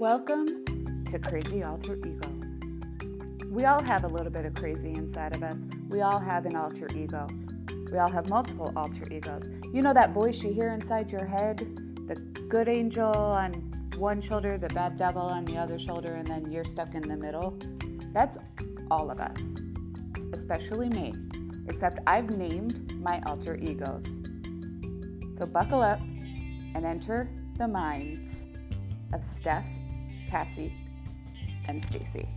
Welcome to Crazy Alter Ego. We all have a little bit of crazy inside of us. We all have an alter ego. We all have multiple alter egos. You know that voice you hear inside your head? The good angel on one shoulder, the bad devil on the other shoulder, and then you're stuck in the middle. That's all of us, especially me, except I've named my alter egos. So buckle up and enter the minds of Steph, Cassie, and Stacy.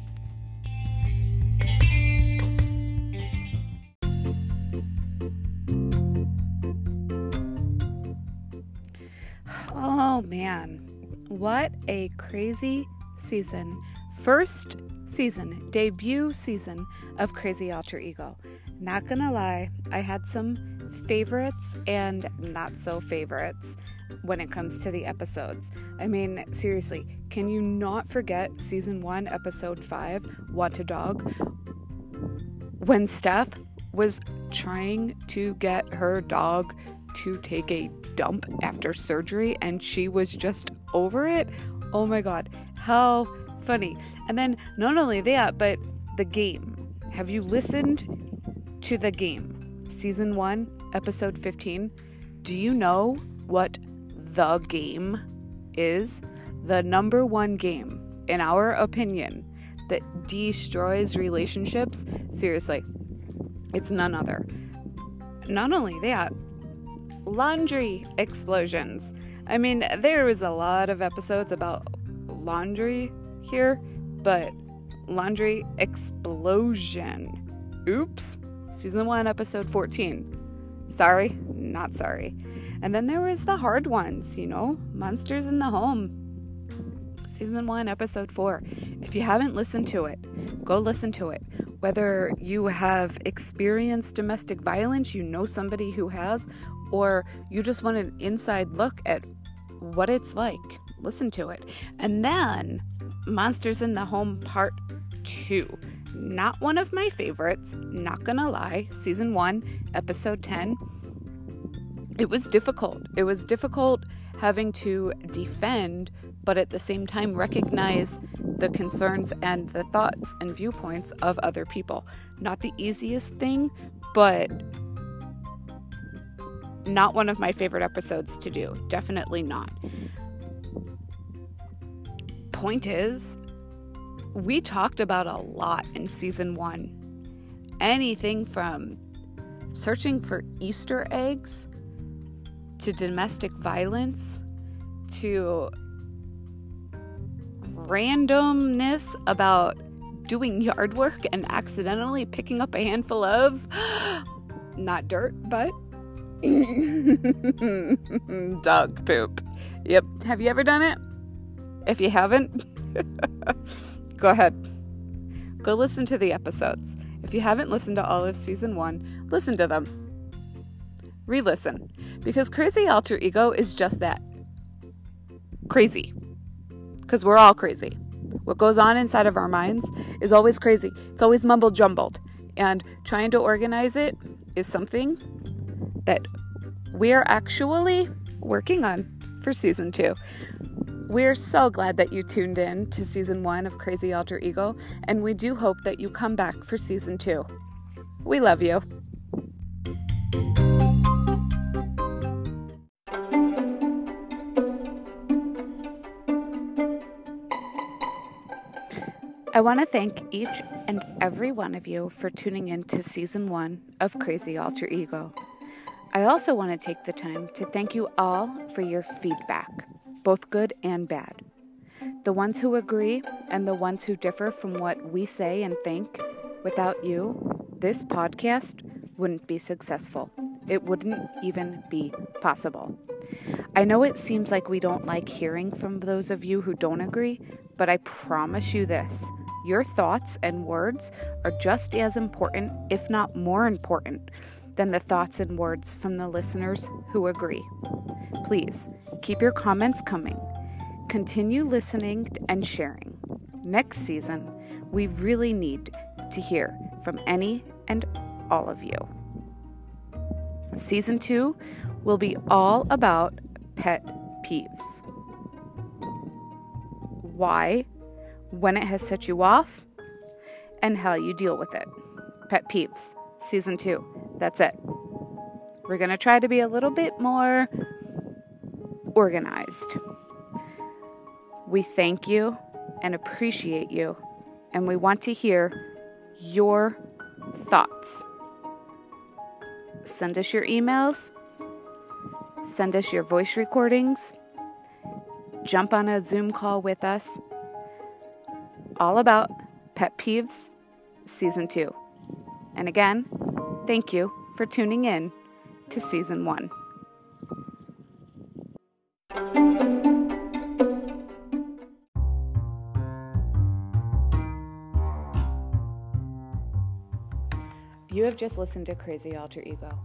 Oh man, what a crazy season. First season, debut season of Crazy Alter Ego. Not gonna lie, I had some favorites and not so favorites when it comes to the episodes. I mean, seriously, can you not forget season one, episode five, What a Dog? When Steph was trying to get her dog to take a dump after surgery and she was just over it. Oh my god, how funny. And then not only that, but the game. Have you listened to the game? Season 1, episode 15. Do you know what the game is? The number one game, in our opinion, that destroys relationships? Seriously, it's none other. Not only that, laundry explosions. I mean, there was a lot of episodes about laundry here, but laundry explosion. Oops. Season 1, episode 14. Sorry, not sorry. And then there was the hard ones, you know, Monsters in the Home. Season 1, episode 4. If you haven't listened to it, go listen to it. Whether you have experienced domestic violence, you know somebody who has, or you just want an inside look at what it's like, listen to it. And then Monsters in the Home Part 2. Not one of my favorites, not gonna lie. Season 1, Episode 10. It was difficult. It was difficult having to defend, but at the same time recognize the concerns and the thoughts and viewpoints of other people. Not the easiest thing, but not one of my favorite episodes to do. Definitely not. Point is, we talked about a lot in season one. Anything from searching for Easter eggs to domestic violence to randomness about doing yard work and accidentally picking up a handful of not dirt, but Dog poop. Yep. Have you ever done it? If you haven't, go ahead. Go listen to the episodes. If you haven't listened to all of season one, listen to them. Re listen. Because crazy alter ego is just that crazy. Because we're all crazy. What goes on inside of our minds is always crazy, it's always mumbled jumbled. And trying to organize it is something that we're actually working on for season two. We're so glad that you tuned in to season one of Crazy Alter Ego, and we do hope that you come back for season two. We love you. I want to thank each and every one of you for tuning in to season one of Crazy Alter Ego. I also want to take the time to thank you all for your feedback, both good and bad. The ones who agree and the ones who differ from what we say and think, without you, this podcast wouldn't be successful. It wouldn't even be possible. I know it seems like we don't like hearing from those of you who don't agree, but I promise you this your thoughts and words are just as important, if not more important, than the thoughts and words from the listeners who agree. Please keep your comments coming. Continue listening and sharing. Next season, we really need to hear from any and all of you. Season 2 will be all about pet peeves. why, when it has set you off, and how you deal with it. Pet Peeves, Season 2. That's it. We're going to try to be a little bit more organized. We thank you and appreciate you, and we want to hear your thoughts. Send us your emails, send us your voice recordings, jump on a Zoom call with us. All about Pet Peeves Season 2. And again, thank you for tuning in to Season 1. You have just listened to Crazy Alter Ego.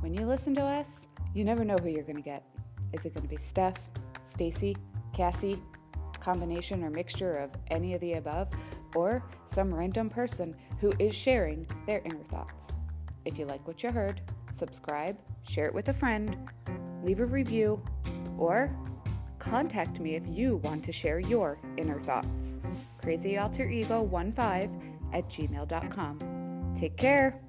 When you listen to us, you never know who you're going to get. Is it going to be Steph, Stacy, Cassie, combination or mixture of any of the above, or some random person who is sharing their inner thoughts? If you like what you heard, subscribe, share it with a friend, leave a review, or contact me if you want to share your inner thoughts. CrazyAlterEgo15 at gmail.com. Take care.